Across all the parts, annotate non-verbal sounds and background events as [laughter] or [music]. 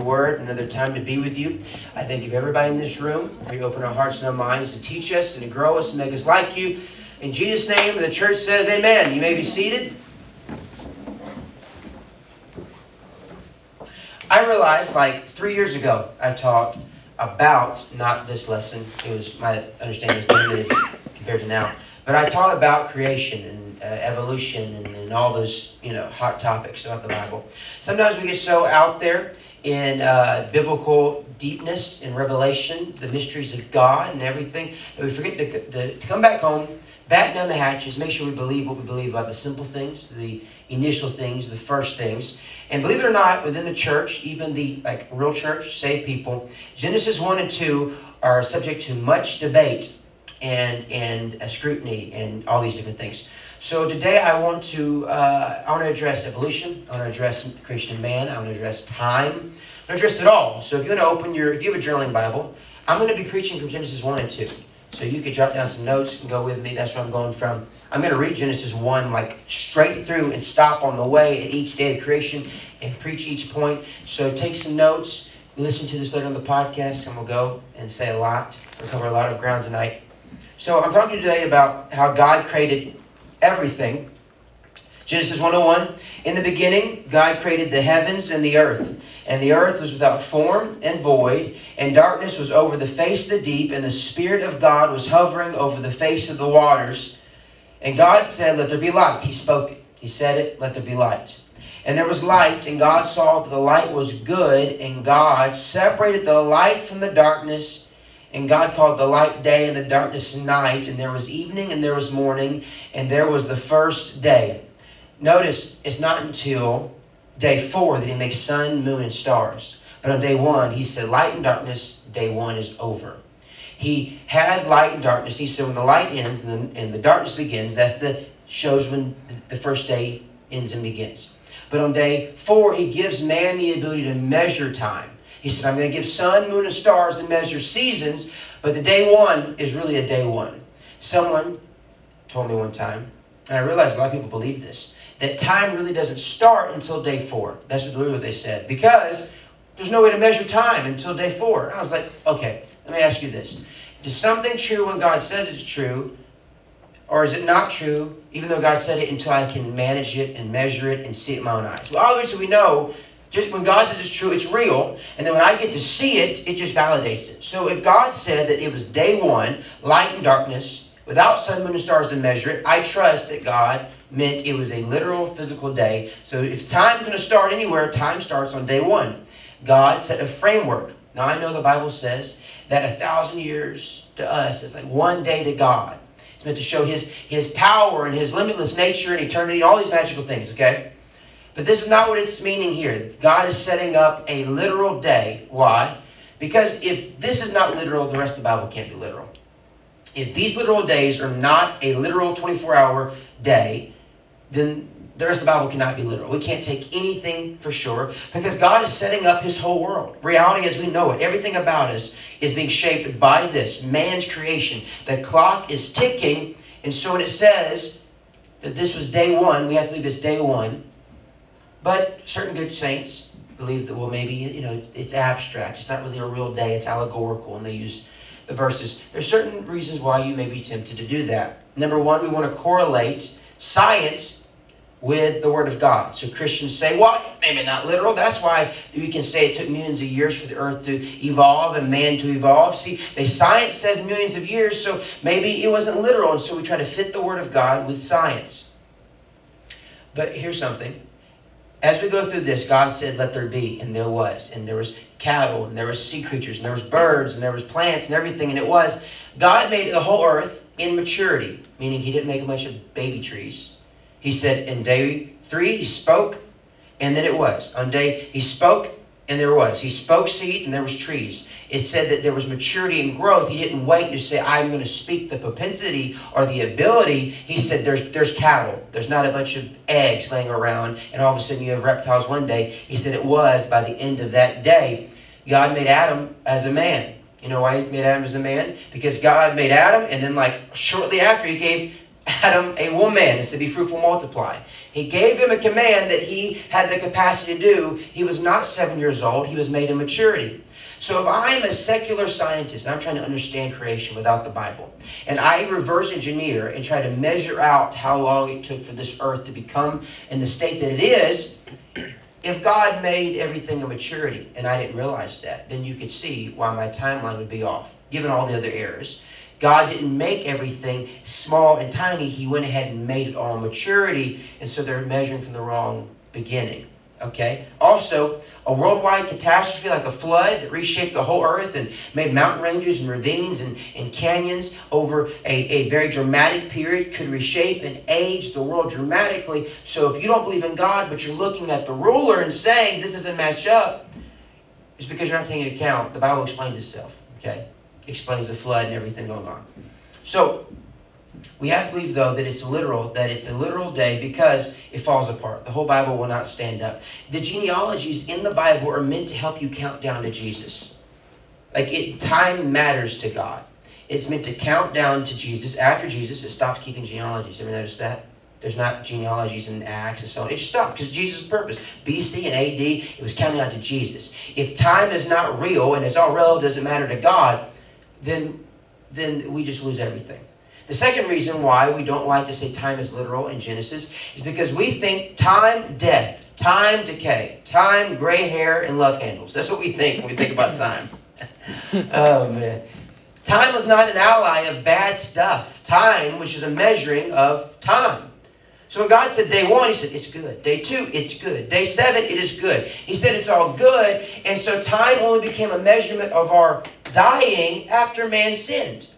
word, another time to be with you. I thank you for everybody in this room. We open our hearts and our minds to teach us and to grow us and make us like you. In Jesus' name, the church says amen. You may be seated. I realized like three years ago, I talked about not this lesson. It was my understanding is limited compared to now. But I taught about creation and uh, evolution and, and all those you know hot topics about the Bible. Sometimes we get so out there in uh, biblical deepness and revelation, the mysteries of God and everything. And we forget to, to, to, come back home, back down the hatches, make sure we believe what we believe about the simple things, the initial things, the first things. And believe it or not, within the church, even the like real church, saved people, Genesis 1 and 2 are subject to much debate and and scrutiny and all these different things. So today I want to uh, I want to address evolution. I want to address creation of man. I want to address time. I want to address it all. So if you want to open your if you have a journaling Bible, I'm going to be preaching from Genesis one and two. So you could jot down some notes and go with me. That's where I'm going from. I'm going to read Genesis 1 like straight through and stop on the way at each day of creation and preach each point. So take some notes, listen to this later on the podcast, and we'll go and say a lot. We'll cover a lot of ground tonight. So I'm talking today about how God created everything. Genesis 101 In the beginning, God created the heavens and the earth. And the earth was without form and void, and darkness was over the face of the deep, and the Spirit of God was hovering over the face of the waters. And God said, Let there be light. He spoke it. He said it, Let there be light. And there was light, and God saw that the light was good, and God separated the light from the darkness. And God called the light day and the darkness night, and there was evening and there was morning, and there was the first day. Notice it's not until day four that he makes sun, moon, and stars. But on day one, he said, Light and darkness, day one is over. He had light and darkness. He said, when the light ends and the, and the darkness begins, that's the shows when the first day ends and begins. But on day four, he gives man the ability to measure time. He said, I'm going to give sun, moon, and stars to measure seasons, but the day one is really a day one. Someone told me one time, and I realized a lot of people believe this, that time really doesn't start until day four. That's literally what they said. Because there's no way to measure time until day four. And I was like, okay, let me ask you this. Is something true when God says it's true, or is it not true, even though God said it, until I can manage it and measure it and see it my own eyes? Well, obviously, we know just when God says it's true, it's real. And then when I get to see it, it just validates it. So if God said that it was day one, light and darkness, without sun, moon, and stars to measure it, I trust that God meant it was a literal physical day. So if time's going to start anywhere, time starts on day one. God set a framework. Now I know the Bible says that a thousand years to us is like one day to God. It's meant to show his, his power and his limitless nature and eternity, all these magical things, okay? But this is not what it's meaning here. God is setting up a literal day. Why? Because if this is not literal, the rest of the Bible can't be literal. If these literal days are not a literal 24 hour day, then the rest of the Bible cannot be literal. We can't take anything for sure because God is setting up His whole world. Reality as we know it, everything about us is being shaped by this man's creation. The clock is ticking, and so when it says that this was day one, we have to leave this day one. But certain good saints believe that, well, maybe, you know, it's abstract. It's not really a real day. It's allegorical. And they use the verses. There's certain reasons why you may be tempted to do that. Number one, we want to correlate science with the Word of God. So Christians say, well, maybe not literal. That's why we can say it took millions of years for the earth to evolve and man to evolve. See, the science says millions of years, so maybe it wasn't literal. And so we try to fit the Word of God with science. But here's something as we go through this, God said, "Let there be," and there was, and there was cattle, and there was sea creatures, and there was birds, and there was plants, and everything, and it was. God made the whole earth in maturity, meaning He didn't make a bunch of baby trees. He said, in day three, He spoke, and then it was. On day He spoke, and there was. He spoke seeds and there was trees. It said that there was maturity and growth. He didn't wait to say, I'm going to speak the propensity or the ability. He said, there's, there's cattle. There's not a bunch of eggs laying around, and all of a sudden you have reptiles one day. He said it was by the end of that day. God made Adam as a man. You know why he made Adam as a man? Because God made Adam, and then like shortly after he gave Adam a woman and said, Be fruitful, multiply. He gave him a command that he had the capacity to do. He was not seven years old, he was made in maturity. So if I'm a secular scientist and I'm trying to understand creation without the Bible, and I reverse engineer and try to measure out how long it took for this earth to become in the state that it is, if God made everything a maturity and I didn't realize that, then you could see why my timeline would be off, given all the other errors. God didn't make everything small and tiny. He went ahead and made it all maturity, and so they're measuring from the wrong beginning. Okay? Also, a worldwide catastrophe like a flood that reshaped the whole earth and made mountain ranges and ravines and, and canyons over a, a very dramatic period could reshape and age the world dramatically. So if you don't believe in God, but you're looking at the ruler and saying this doesn't match up, it's because you're not taking into account. The Bible explains itself. Okay? Explains the flood and everything going on. So we have to believe, though, that it's literal, that it's a literal day because it falls apart. The whole Bible will not stand up. The genealogies in the Bible are meant to help you count down to Jesus. Like it, time matters to God. It's meant to count down to Jesus. After Jesus, it stops keeping genealogies. Ever notice that? There's not genealogies in Acts and so on. It stopped because Jesus' purpose. BC and AD, it was counting on to Jesus. If time is not real and it's all relative, doesn't matter to God, then then we just lose everything. The second reason why we don't like to say time is literal in Genesis is because we think time, death, time, decay, time, gray hair, and love handles. That's what we think when we think about time. [laughs] oh, man. Time was not an ally of bad stuff. Time, which is a measuring of time. So when God said day one, He said, it's good. Day two, it's good. Day seven, it is good. He said it's all good. And so time only became a measurement of our dying after man sinned.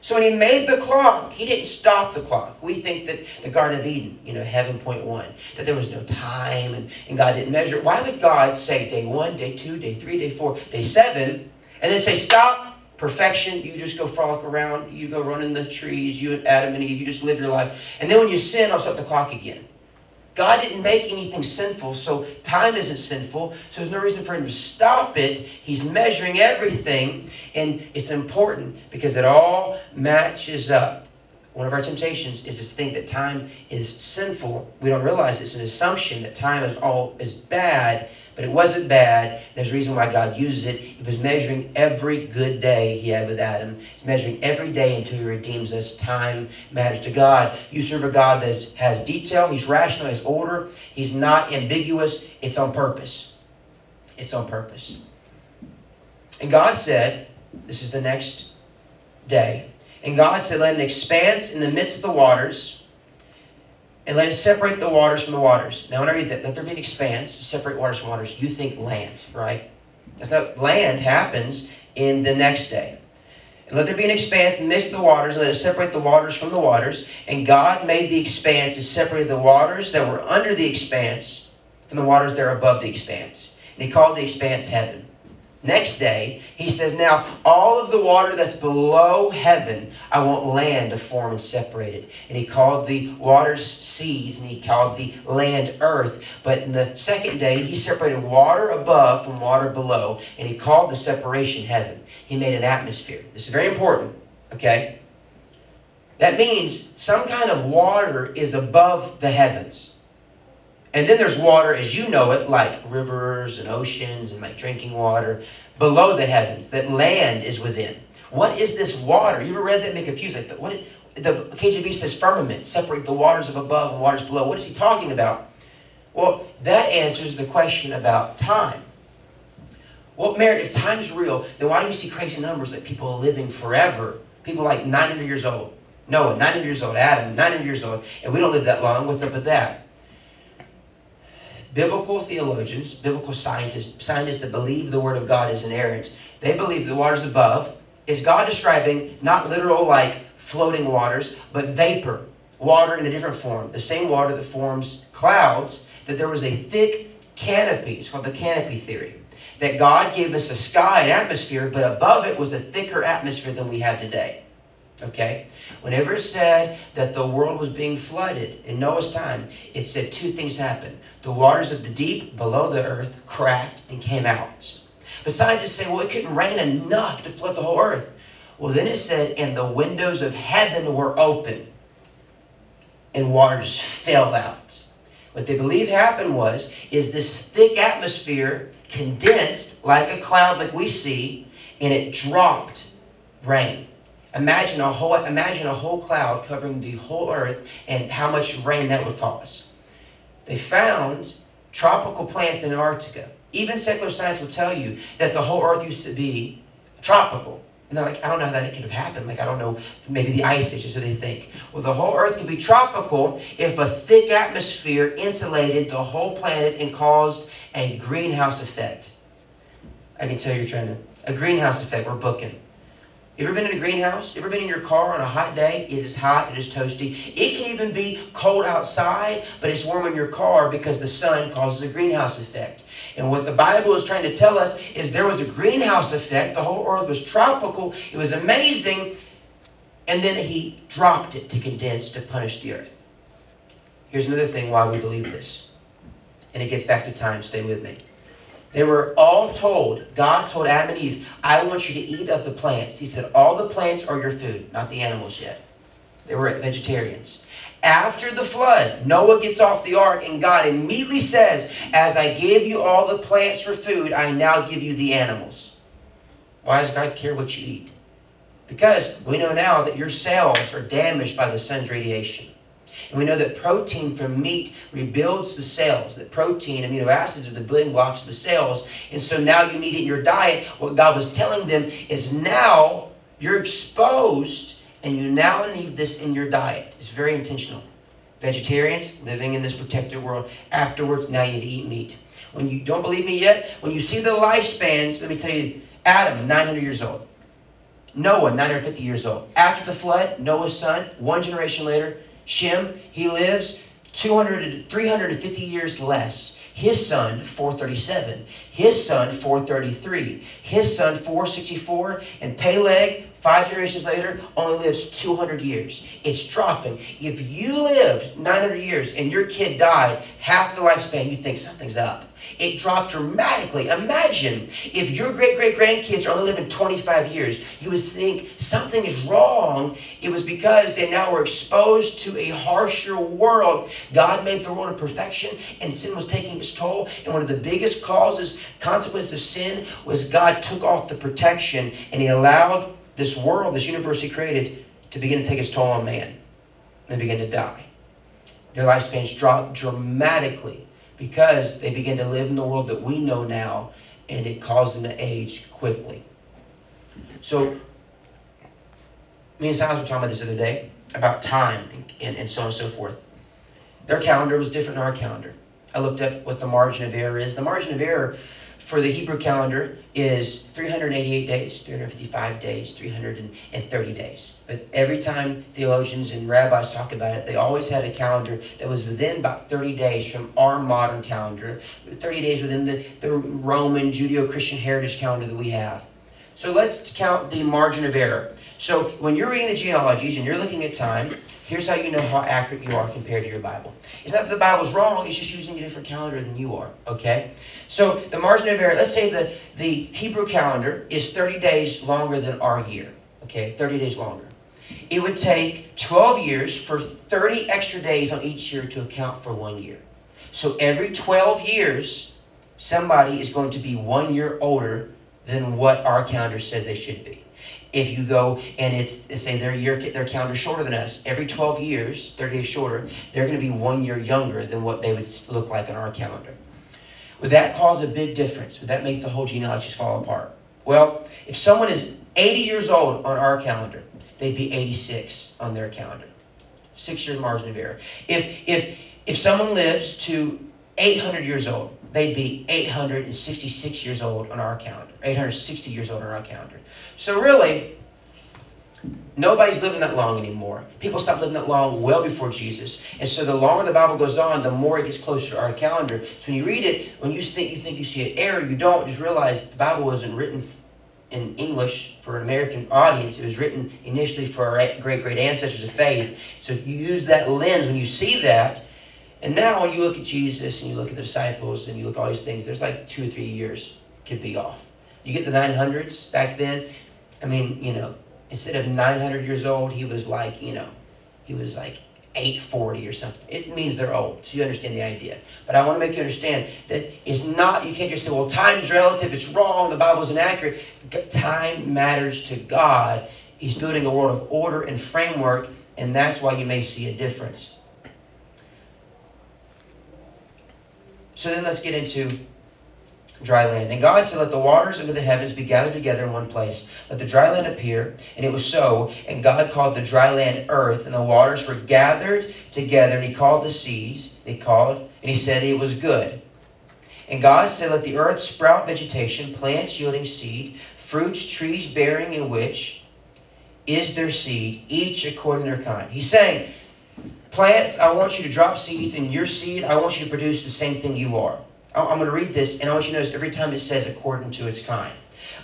So when he made the clock, he didn't stop the clock. We think that the Garden of Eden, you know, heaven point one, that there was no time and, and God didn't measure. Why would God say day one, day two, day three, day four, day seven, and then say, stop, perfection, you just go frolic around, you go run in the trees, you and Adam and Eve, you just live your life. And then when you sin, I'll start the clock again. God didn't make anything sinful, so time isn't sinful, so there's no reason for him to stop it. He's measuring everything, and it's important because it all matches up. One of our temptations is to think that time is sinful. We don't realize it's an assumption that time is all is bad but it wasn't bad. There's a reason why God uses it. He was measuring every good day he had with Adam. He's measuring every day until he redeems us. Time matters to God. You serve a God that has detail. He's rational. He's order. He's not ambiguous. It's on purpose. It's on purpose. And God said, this is the next day. And God said, let an expanse in the midst of the waters and let it separate the waters from the waters. Now, when I read that, let there be an expanse to separate waters from waters, you think land, right? That's not land happens in the next day. And let there be an expanse in the midst of the waters, and let it separate the waters from the waters. And God made the expanse to separate the waters that were under the expanse from the waters that are above the expanse. And he called the expanse heaven. Next day, he says, Now all of the water that's below heaven, I want land to form and separate it. And he called the waters seas, and he called the land earth. But in the second day, he separated water above from water below, and he called the separation heaven. He made an atmosphere. This is very important, okay? That means some kind of water is above the heavens. And then there's water as you know it, like rivers and oceans and like drinking water below the heavens, that land is within. What is this water? You ever read that get confused? Like, what, the KJV says firmament, separate the waters of above and waters below. What is he talking about? Well, that answers the question about time. Well, Merritt, if time is real, then why do you see crazy numbers like people living forever? People like 900 years old. Noah, 900 years old. Adam, 900 years old. And we don't live that long. What's up with that? Biblical theologians, biblical scientists, scientists that believe the Word of God is inerrant, they believe the waters above is God describing not literal like floating waters, but vapor, water in a different form. The same water that forms clouds, that there was a thick canopy. It's called the canopy theory. That God gave us a sky, an atmosphere, but above it was a thicker atmosphere than we have today. Okay? Whenever it said that the world was being flooded in Noah's time, it said two things happened. The waters of the deep below the earth cracked and came out. But scientists say, well, it couldn't rain enough to flood the whole earth. Well, then it said, and the windows of heaven were open. and water just fell out. What they believe happened was is this thick atmosphere condensed like a cloud like we see and it dropped rain. Imagine a whole imagine a whole cloud covering the whole earth and how much rain that would cause. They found tropical plants in Antarctica. Even secular science will tell you that the whole earth used to be tropical. And they're like, I don't know how that could have happened. Like, I don't know, maybe the ice age is what they think. Well, the whole earth could be tropical if a thick atmosphere insulated the whole planet and caused a greenhouse effect. I can tell you're trying to, a greenhouse effect, we're booking. Ever been in a greenhouse? Ever been in your car on a hot day? It is hot, it is toasty. It can even be cold outside, but it's warm in your car because the sun causes a greenhouse effect. And what the Bible is trying to tell us is there was a greenhouse effect. The whole earth was tropical, it was amazing. And then he dropped it to condense to punish the earth. Here's another thing why we believe this. And it gets back to time. Stay with me. They were all told, God told Adam and Eve, I want you to eat of the plants. He said, All the plants are your food, not the animals yet. They were vegetarians. After the flood, Noah gets off the ark, and God immediately says, As I gave you all the plants for food, I now give you the animals. Why does God care what you eat? Because we know now that your cells are damaged by the sun's radiation. And we know that protein from meat rebuilds the cells, that protein, amino acids are the building blocks of the cells. And so now you need it in your diet. What God was telling them is now you're exposed and you now need this in your diet. It's very intentional. Vegetarians living in this protected world, afterwards, now you need to eat meat. When you don't believe me yet, when you see the lifespans, let me tell you Adam, 900 years old. Noah, 950 years old. After the flood, Noah's son, one generation later, Shem, he lives 200, 350 years less. His son, 437. His son, 433. His son, 464. And Peleg, five generations later, only lives 200 years. It's dropping. If you lived 900 years and your kid died half the lifespan, you think something's up. It dropped dramatically. Imagine if your great great grandkids are only living 25 years, you would think something is wrong. It was because they now were exposed to a harsher world. God made the world of perfection, and sin was taking its toll. And one of the biggest causes, consequences of sin, was God took off the protection and He allowed this world, this universe He created, to begin to take its toll on man and begin to die. Their lifespans drop dramatically because they begin to live in the world that we know now and it caused them to age quickly. So, me and Silas were talking about this the other day about time and, and, and so on and so forth. Their calendar was different than our calendar. I looked at what the margin of error is. The margin of error for the Hebrew calendar is 388 days, 355 days, 330 days. But every time theologians and rabbis talk about it, they always had a calendar that was within about 30 days from our modern calendar, 30 days within the, the Roman Judeo Christian heritage calendar that we have. So let's count the margin of error. So when you're reading the genealogies and you're looking at time, here's how you know how accurate you are compared to your Bible. It's not that the Bible's wrong, it's just using a different calendar than you are, okay? So the margin of error, let's say the, the Hebrew calendar is 30 days longer than our year, okay? 30 days longer. It would take 12 years for 30 extra days on each year to account for one year. So every 12 years, somebody is going to be one year older than what our calendar says they should be. If you go and it's say their year their calendar shorter than us, every 12 years, 30 days shorter, they're going to be one year younger than what they would look like on our calendar. Would that cause a big difference? Would that make the whole genealogies fall apart? Well, if someone is 80 years old on our calendar, they'd be 86 on their calendar. Six year margin of error. If if if someone lives to 800 years old, they'd be 866 years old on our calendar, 860 years old on our calendar. So really, nobody's living that long anymore. People stopped living that long well before Jesus. And so the longer the Bible goes on, the more it gets closer to our calendar. So when you read it, when you think you think you see an error, you don't. Just realize the Bible wasn't written in English for an American audience. It was written initially for our great great ancestors of faith. So you use that lens when you see that and now when you look at Jesus and you look at the disciples and you look at all these things, there's like two or three years could be off. You get the 900s back then. I mean, you know, instead of 900 years old, he was like, you know, he was like 840 or something. It means they're old, so you understand the idea. But I want to make you understand that it's not, you can't just say, well, time's relative, it's wrong, the Bible's inaccurate. Time matters to God. He's building a world of order and framework, and that's why you may see a difference. So then let's get into dry land. And God said, Let the waters under the heavens be gathered together in one place. Let the dry land appear. And it was so. And God called the dry land earth, and the waters were gathered together. And he called the seas. They called, and he said it was good. And God said, Let the earth sprout vegetation, plants yielding seed, fruits, trees bearing in which is their seed, each according to their kind. He's saying, Plants, I want you to drop seeds, and your seed, I want you to produce the same thing you are. I'm going to read this, and I want you to notice every time it says according to its kind.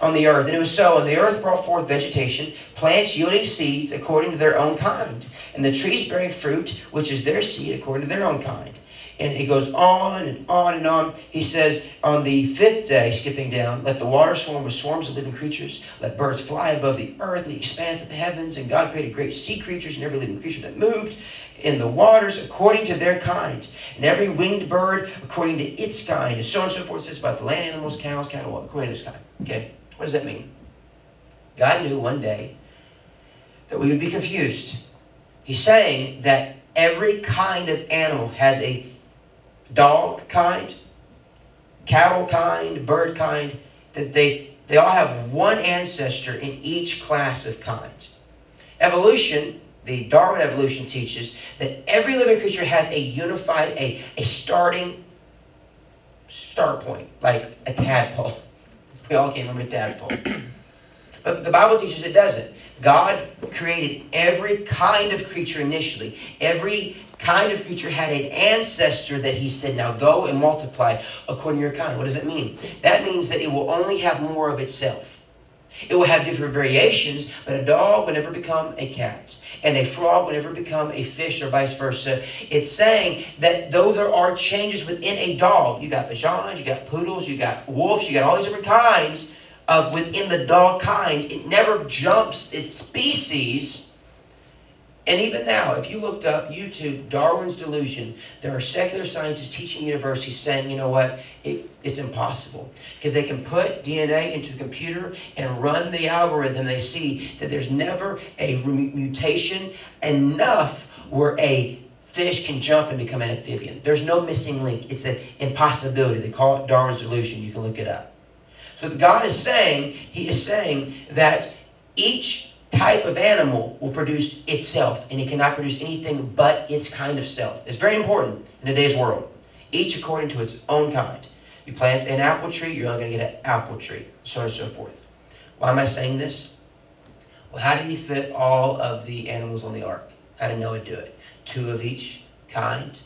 On the earth, and it was so, and the earth brought forth vegetation, plants yielding seeds according to their own kind, and the trees bearing fruit, which is their seed according to their own kind. And it goes on and on and on. He says, on the fifth day, skipping down, let the water swarm with swarms of living creatures. Let birds fly above the earth and the expanse of the heavens. And God created great sea creatures and every living creature that moved in the waters according to their kind, and every winged bird according to its kind, and so on and so forth. says about the land animals, cows, cattle, according to this kind. Okay, what does that mean? God knew one day that we would be confused. He's saying that every kind of animal has a dog kind, cattle kind, bird kind, that they, they all have one ancestor in each class of kind. Evolution the Darwin evolution teaches that every living creature has a unified, a, a starting start point, like a tadpole. [laughs] We all came from a tadpole. But the Bible teaches it doesn't. God created every kind of creature initially. Every kind of creature had an ancestor that he said, now go and multiply according to your kind. What does that mean? That means that it will only have more of itself. It will have different variations, but a dog will never become a cat, and a frog will never become a fish, or vice versa. It's saying that though there are changes within a dog, you got Bichons, you got poodles, you got wolves, you got all these different kinds of within the dog kind, it never jumps its species and even now, if you looked up YouTube, Darwin's Delusion, there are secular scientists teaching universities saying, you know what, it, it's impossible. Because they can put DNA into the computer and run the algorithm. They see that there's never a mutation enough where a fish can jump and become an amphibian. There's no missing link. It's an impossibility. They call it Darwin's Delusion. You can look it up. So God is saying, He is saying that each type of animal will produce itself, and it cannot produce anything but its kind of self. It's very important in today's world, each according to its own kind. You plant an apple tree, you're only going to get an apple tree, so on and so forth. Why am I saying this? Well, how did he fit all of the animals on the ark? How did Noah do it? Two of each kind,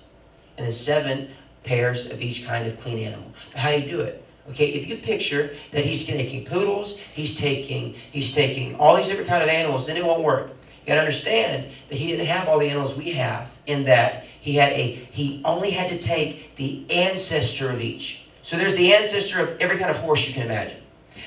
and then seven pairs of each kind of clean animal. But how do you do it? Okay, if you picture that he's taking poodles, he's taking he's taking all these different kind of animals, then it won't work. You gotta understand that he didn't have all the animals we have, in that he had a he only had to take the ancestor of each. So there's the ancestor of every kind of horse you can imagine.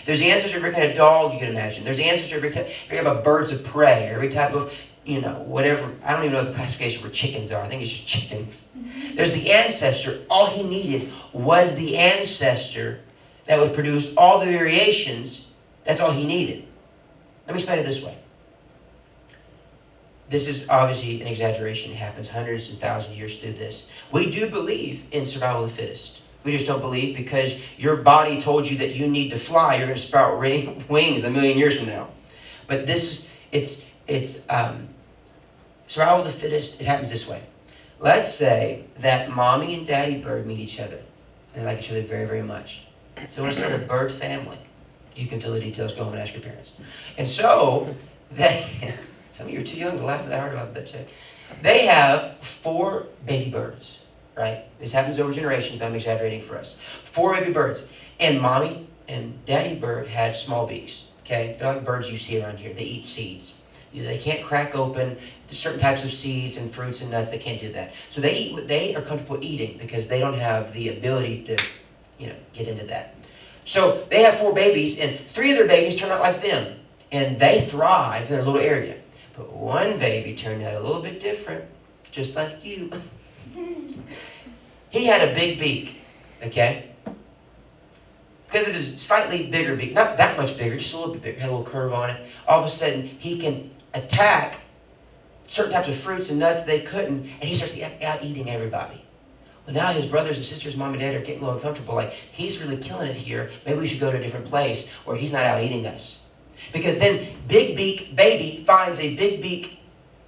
There's the ancestor of every kind of dog you can imagine. There's the ancestor of every, every type of birds of prey, every type of you know, whatever. I don't even know what the classification for chickens are. I think it's just chickens. Mm-hmm. There's the ancestor. All he needed was the ancestor that would produce all the variations. That's all he needed. Let me explain it this way. This is obviously an exaggeration. It happens hundreds and thousands of years through this. We do believe in survival of the fittest. We just don't believe because your body told you that you need to fly. You're going to sprout [laughs] wings a million years from now. But this, it's, it's um, survival of the fittest. It happens this way. Let's say that mommy and daddy bird meet each other. They like each other very, very much. So still a bird family. You can fill the details. Go home and ask your parents. And so they, [laughs] some of you are too young to laugh that hard about that chick. They have four baby birds, right? This happens over generations, but I'm exaggerating for us. Four baby birds. And mommy and daddy bird had small beaks. Okay, they're like birds you see around here. They eat seeds. They can't crack open certain types of seeds and fruits and nuts. They can't do that. So they eat what they are comfortable eating because they don't have the ability to you know, get into that. So they have four babies, and three of their babies turn out like them, and they thrive in a little area. But one baby turned out a little bit different. just like you. [laughs] he had a big beak, okay? Because of his slightly bigger beak, not that much bigger, just a little bit bigger, had a little curve on it. All of a sudden, he can attack certain types of fruits and nuts they couldn't, and he starts out eating everybody. Well, now his brothers and sisters, mom and dad, are getting a little uncomfortable. Like, he's really killing it here. Maybe we should go to a different place where he's not out eating us. Because then Big Beak Baby finds a Big Beak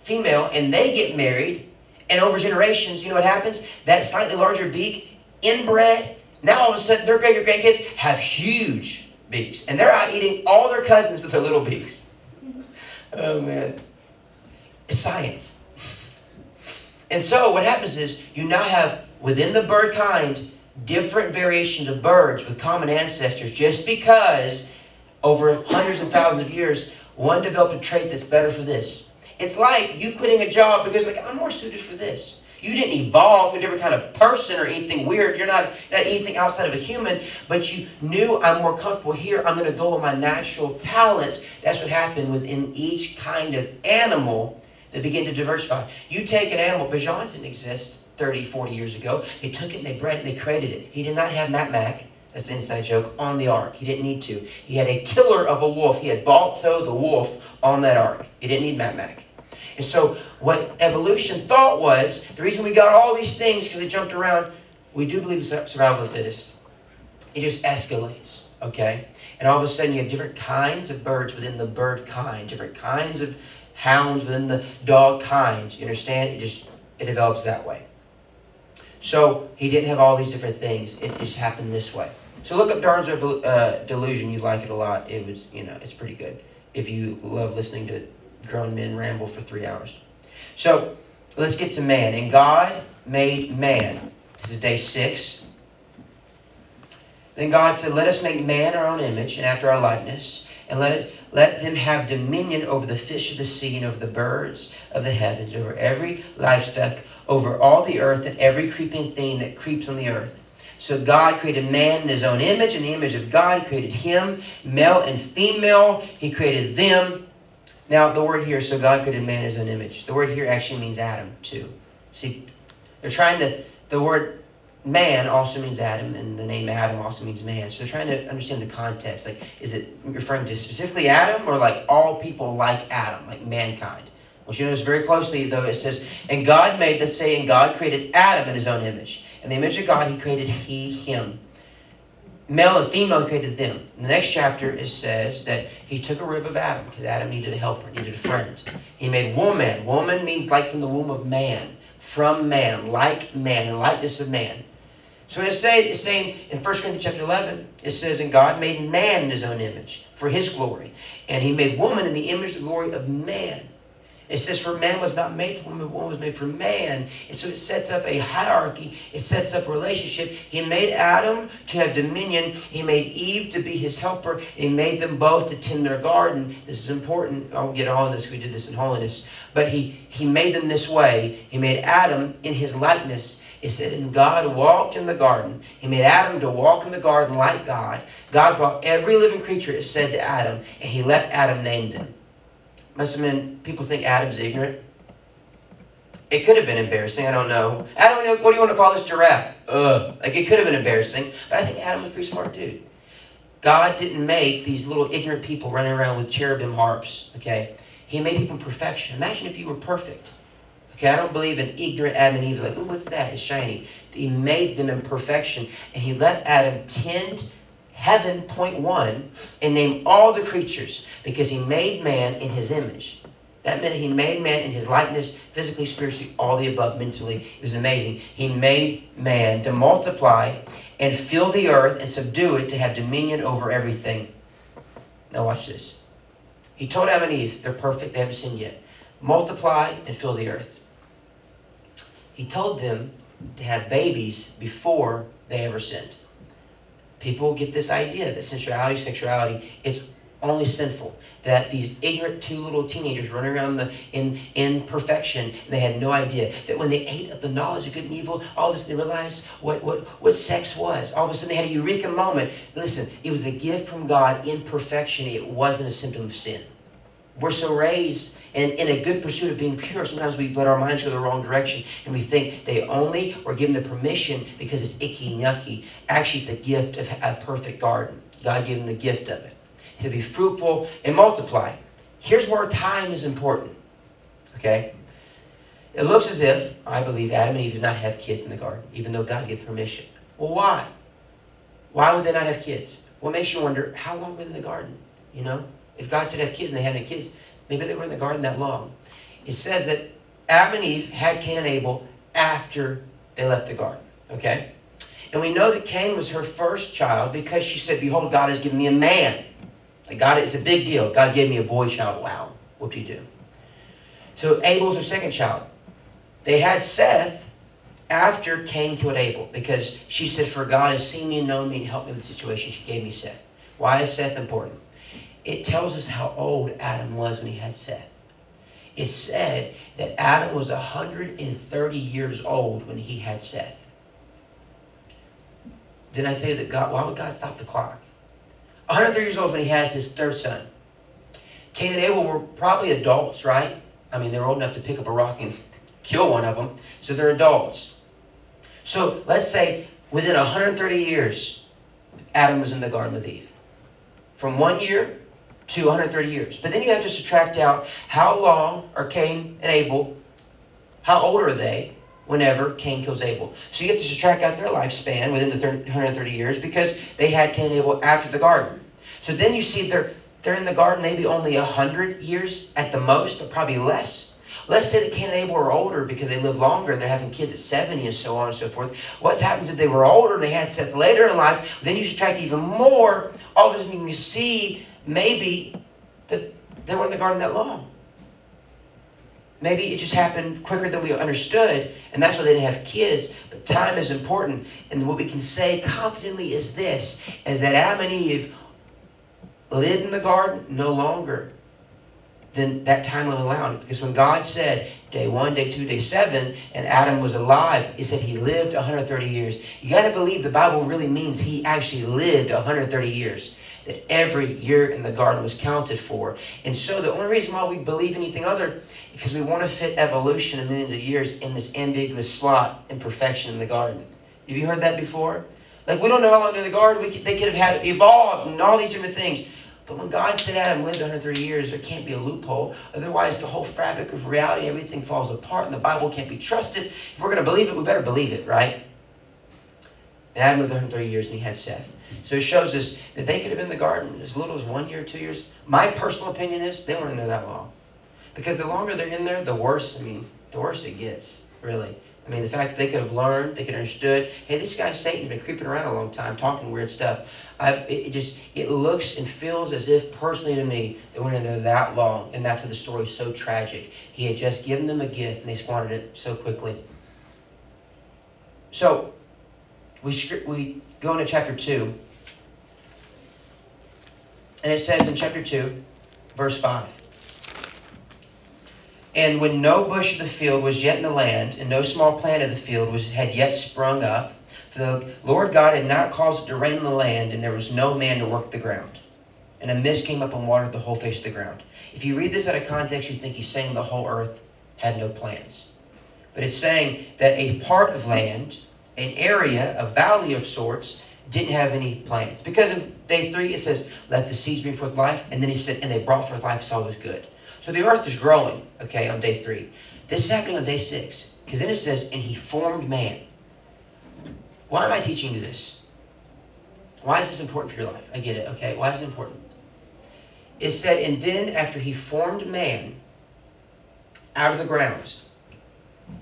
female and they get married. And over generations, you know what happens? That slightly larger beak, inbred, now all of a sudden their great grandkids have huge beaks. And they're out eating all their cousins with their little beaks. Oh, man. It's science. [laughs] And so what happens is you now have within the bird kind different variations of birds with common ancestors just because over hundreds and thousands of years one developed a trait that's better for this. It's like you quitting a job because like I'm more suited for this. You didn't evolve to a different kind of person or anything weird. You're not, not anything outside of a human, but you knew I'm more comfortable here. I'm going to go with my natural talent. That's what happened within each kind of animal that began to diversify. You take an animal, Bajan didn't exist 30, 40 years ago. They took it and they bred it and they created it. He did not have Matt Mac, that's an inside joke, on the ark. He didn't need to. He had a killer of a wolf. He had Balto the wolf on that ark. He didn't need Matt Mac. And so what evolution thought was, the reason we got all these things, because they jumped around, we do believe in survival of the fittest. It just escalates, okay? And all of a sudden you have different kinds of birds within the bird kind, different kinds of hounds within the dog kind. You understand? It just, it develops that way. So he didn't have all these different things. It just happened this way. So look up Darwin's uh, Delusion. You like it a lot. It was, you know, it's pretty good. If you love listening to grown men ramble for three hours. So let's get to man. And God made man. This is day six. Then God said, Let us make man our own image and after our likeness, and let it let them have dominion over the fish of the sea and over the birds of the heavens, over every livestock, over all the earth, and every creeping thing that creeps on the earth. So God created man in his own image, in the image of God, he created him, male and female, he created them. Now, the word here, so God created man in his own image. The word here actually means Adam, too. See, they're trying to, the word man also means Adam, and the name Adam also means man. So they're trying to understand the context. Like, is it referring to specifically Adam or like all people like Adam, like mankind? Well, you notice very closely, though, it says, and God made, let's say, and God created Adam in his own image. In the image of God, he created he, him. Male and female created them. In the next chapter, it says that he took a rib of Adam because Adam needed a helper, needed a friend. He made woman. Woman means like from the womb of man, from man, like man, in likeness of man. So saying, it's saying in 1 Corinthians chapter 11, it says, And God made man in his own image for his glory. And he made woman in the image of the glory of man. It says, For man was not made for woman, woman was made for man. And so it sets up a hierarchy, it sets up a relationship. He made Adam to have dominion, he made Eve to be his helper, and he made them both to tend their garden. This is important. I'll get on this. We did this in holiness. But he, he made them this way. He made Adam in his likeness it said, and God walked in the garden. He made Adam to walk in the garden like God. God brought every living creature, it said to Adam, and he let Adam name them. Must have been, people think Adam's ignorant. It could have been embarrassing. I don't know. Adam, what do you want to call this giraffe? Ugh. Like, it could have been embarrassing. But I think Adam was a pretty smart dude. God didn't make these little ignorant people running around with cherubim harps, okay? He made people perfection. Imagine if you were perfect. Okay, I don't believe in ignorant Adam and Eve. Like, what's that? It's shiny. He made them in perfection, and he let Adam tend heaven, point one, and name all the creatures because he made man in his image. That meant he made man in his likeness, physically, spiritually, all the above, mentally. It was amazing. He made man to multiply and fill the earth and subdue it to have dominion over everything. Now, watch this. He told Adam and Eve, they're perfect, they haven't sinned yet. Multiply and fill the earth. He told them to have babies before they ever sinned. People get this idea that sensuality, sexuality, it's only sinful. That these ignorant two little teenagers running around the, in, in perfection, and they had no idea that when they ate of the knowledge of good and evil, all of a sudden they realized what, what, what sex was. All of a sudden they had a eureka moment. Listen, it was a gift from God in perfection. It wasn't a symptom of sin. We're so raised in, in a good pursuit of being pure. Sometimes we let our minds go the wrong direction and we think they only were given the permission because it's icky and yucky. Actually, it's a gift of a perfect garden. God gave them the gift of it. To be fruitful and multiply. Here's where time is important. Okay? It looks as if, I believe, Adam and Eve did not have kids in the garden, even though God gave permission. Well, why? Why would they not have kids? What makes you wonder, how long were they in the garden? You know? If God said have kids and they hadn't kids, maybe they were in the garden that long. It says that Adam and Eve had Cain and Abel after they left the garden. Okay? And we know that Cain was her first child because she said, Behold, God has given me a man. Like God, it's a big deal. God gave me a boy child. Wow. What do you do? So Abel's her second child. They had Seth after Cain killed Abel because she said, For God has seen me and known me and helped me in the situation. She gave me Seth. Why is Seth important? It tells us how old Adam was when he had Seth. It said that Adam was 130 years old when he had Seth. Didn't I tell you that God, why would God stop the clock? 130 years old when he has his third son. Cain and Abel were probably adults, right? I mean, they're old enough to pick up a rock and [laughs] kill one of them. So they're adults. So let's say within 130 years, Adam was in the garden with Eve. From one year to 130 years. But then you have to subtract out how long are Cain and Abel, how old are they whenever Cain kills Abel? So you have to subtract out their lifespan within the 130 years because they had Cain and Abel after the garden. So then you see they're, they're in the garden maybe only 100 years at the most, but probably less. Let's say that Cain and Abel are older because they live longer and they're having kids at 70 and so on and so forth. What happens if they were older and they had Seth later in life? Then you subtract even more. All of a sudden you see maybe that they weren't in the garden that long. Maybe it just happened quicker than we understood, and that's why they didn't have kids. But time is important. And what we can say confidently is this is that Adam and Eve lived in the garden no longer than that time will allow. Because when God said day one, day two, day seven, and Adam was alive, he said he lived 130 years. You got to believe the Bible really means he actually lived 130 years. That every year in the garden was counted for. And so the only reason why we believe anything other because we want to fit evolution of millions of years in this ambiguous slot in perfection in the garden. Have you heard that before? Like we don't know how long they're in the garden. Could, they could have had evolved and all these different things. But when God said Adam lived 130 years, there can't be a loophole. Otherwise, the whole fabric of reality, everything falls apart, and the Bible can't be trusted. If we're going to believe it, we better believe it, right? And Adam lived 130 years, and he had Seth. So it shows us that they could have been in the garden as little as one year, two years. My personal opinion is they weren't in there that long. Because the longer they're in there, the worse, I mean, the worse it gets, really. I mean, the fact that they could have learned, they could have understood, hey, this guy Satan's been creeping around a long time, talking weird stuff. I, it, just, it looks and feels as if, personally to me, they went in there that long, and that's why the story is so tragic. He had just given them a gift, and they squandered it so quickly. So, we, we go into chapter 2, and it says in chapter 2, verse 5. And when no bush of the field was yet in the land, and no small plant of the field was, had yet sprung up, for the Lord God had not caused it to rain in the land, and there was no man to work the ground. And a mist came up and watered the whole face of the ground. If you read this out of context, you think he's saying the whole earth had no plants. But it's saying that a part of land, an area, a valley of sorts, didn't have any plants. Because in day three it says, Let the seeds bring forth life, and then he said, And they brought forth life, so it was good. So the earth is growing, okay, on day three. This is happening on day six. Because then it says, and he formed man. Why am I teaching you this? Why is this important for your life? I get it, okay? Why is it important? It said, and then after he formed man out of the ground,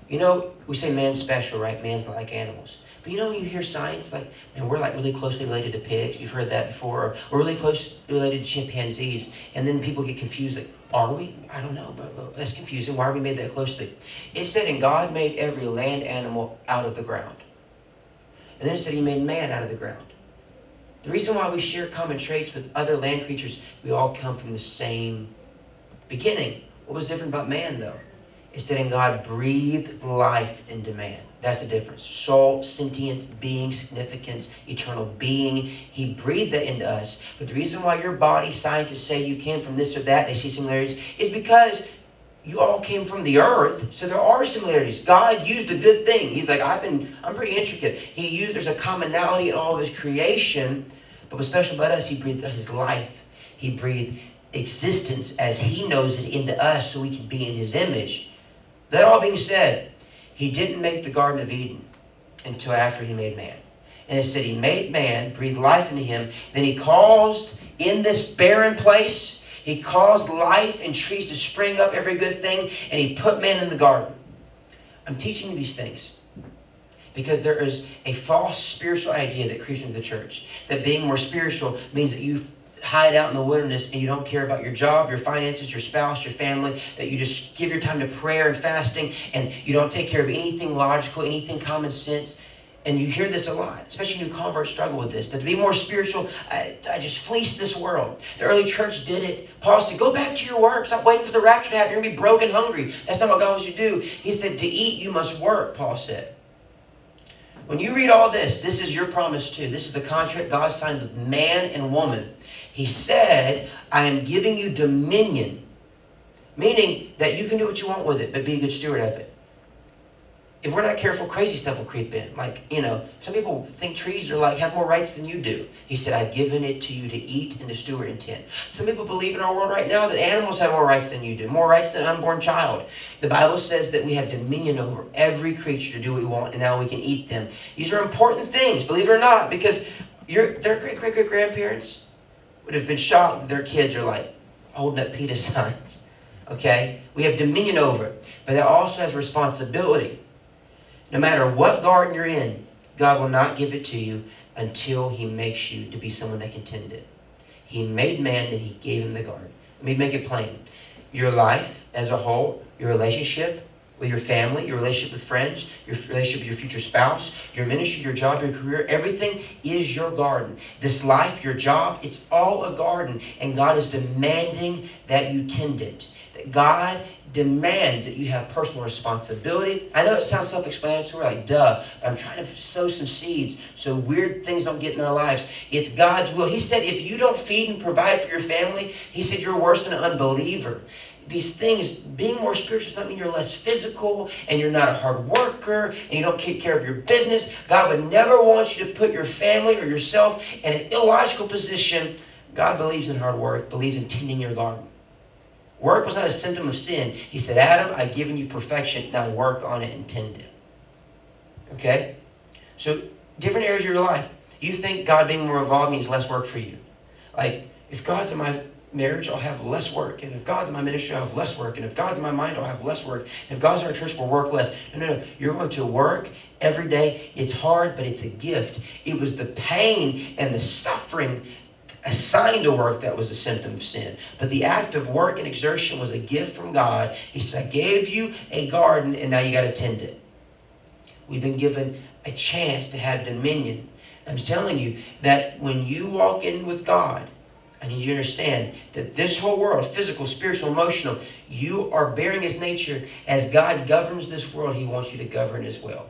you know, we say man's special, right? Man's not like animals. But you know, when you hear science, like, man, we're like really closely related to pigs. You've heard that before. Or we're really close related to chimpanzees. And then people get confused, like, are we? I don't know, but, but that's confusing. Why are we made that closely? It said, and God made every land animal out of the ground. And then it said he made man out of the ground. The reason why we share common traits with other land creatures, we all come from the same beginning. What was different about man, though? Said, "In God breathed life into man." That's the difference. Soul, sentient being, significance, eternal being. He breathed that into us. But the reason why your body, scientists say you came from this or that, they see similarities, is because you all came from the earth, so there are similarities. God used a good thing. He's like, I've been, I'm pretty intricate. He used, there's a commonality in all of his creation, but what's special about us, he breathed his life. He breathed existence as he knows it into us so we can be in his image. That all being said, he didn't make the Garden of Eden until after he made man. And it said he made man, breathed life into him, then he caused in this barren place, he caused life and trees to spring up, every good thing, and He put man in the garden. I'm teaching you these things because there is a false spiritual idea that creeps into the church that being more spiritual means that you hide out in the wilderness and you don't care about your job, your finances, your spouse, your family, that you just give your time to prayer and fasting and you don't take care of anything logical, anything common sense. And you hear this a lot, especially new converts struggle with this. That to be more spiritual, I, I just fleece this world. The early church did it. Paul said, Go back to your work. Stop waiting for the rapture to happen. You're going to be broken hungry. That's not what God wants you to do. He said, To eat, you must work, Paul said. When you read all this, this is your promise too. This is the contract God signed with man and woman. He said, I am giving you dominion, meaning that you can do what you want with it, but be a good steward of it if we're not careful, crazy stuff will creep in. Like, you know, some people think trees are like, have more rights than you do. He said, I've given it to you to eat and to steward and tend. Some people believe in our world right now that animals have more rights than you do, more rights than an unborn child. The Bible says that we have dominion over every creature to do what we want, and now we can eat them. These are important things, believe it or not, because your, their great great great grandparents would have been shocked their kids are like holding up PETA [laughs] signs. Okay? We have dominion over it, but that also has responsibility. No matter what garden you're in, God will not give it to you until He makes you to be someone that can tend it. He made man, then He gave him the garden. Let me make it plain. Your life as a whole, your relationship with your family, your relationship with friends, your relationship with your future spouse, your ministry, your job, your career, everything is your garden. This life, your job, it's all a garden, and God is demanding that you tend it. That God demands that you have personal responsibility. I know it sounds self explanatory, like duh, but I'm trying to sow some seeds so weird things don't get in our lives. It's God's will. He said, if you don't feed and provide for your family, He said, you're worse than an unbeliever. These things, being more spiritual does not mean you're less physical and you're not a hard worker and you don't take care of your business. God would never want you to put your family or yourself in an illogical position. God believes in hard work, believes in tending your garden. Work was not a symptom of sin. He said, Adam, I've given you perfection. Now work on it and tend it. Okay? So, different areas of your life. You think God being more involved means less work for you. Like, if God's in my marriage, I'll have less work. And if God's in my ministry, I'll have less work. And if God's in my mind, I'll have less work. And if God's in our church, we'll work less. No, no, no. You're going to work every day. It's hard, but it's a gift. It was the pain and the suffering assigned to work that was a symptom of sin. But the act of work and exertion was a gift from God. He said, I gave you a garden and now you got to tend it. We've been given a chance to have dominion. I'm telling you that when you walk in with God, Need you understand that this whole world, physical, spiritual, emotional, you are bearing his nature. As God governs this world, he wants you to govern as well.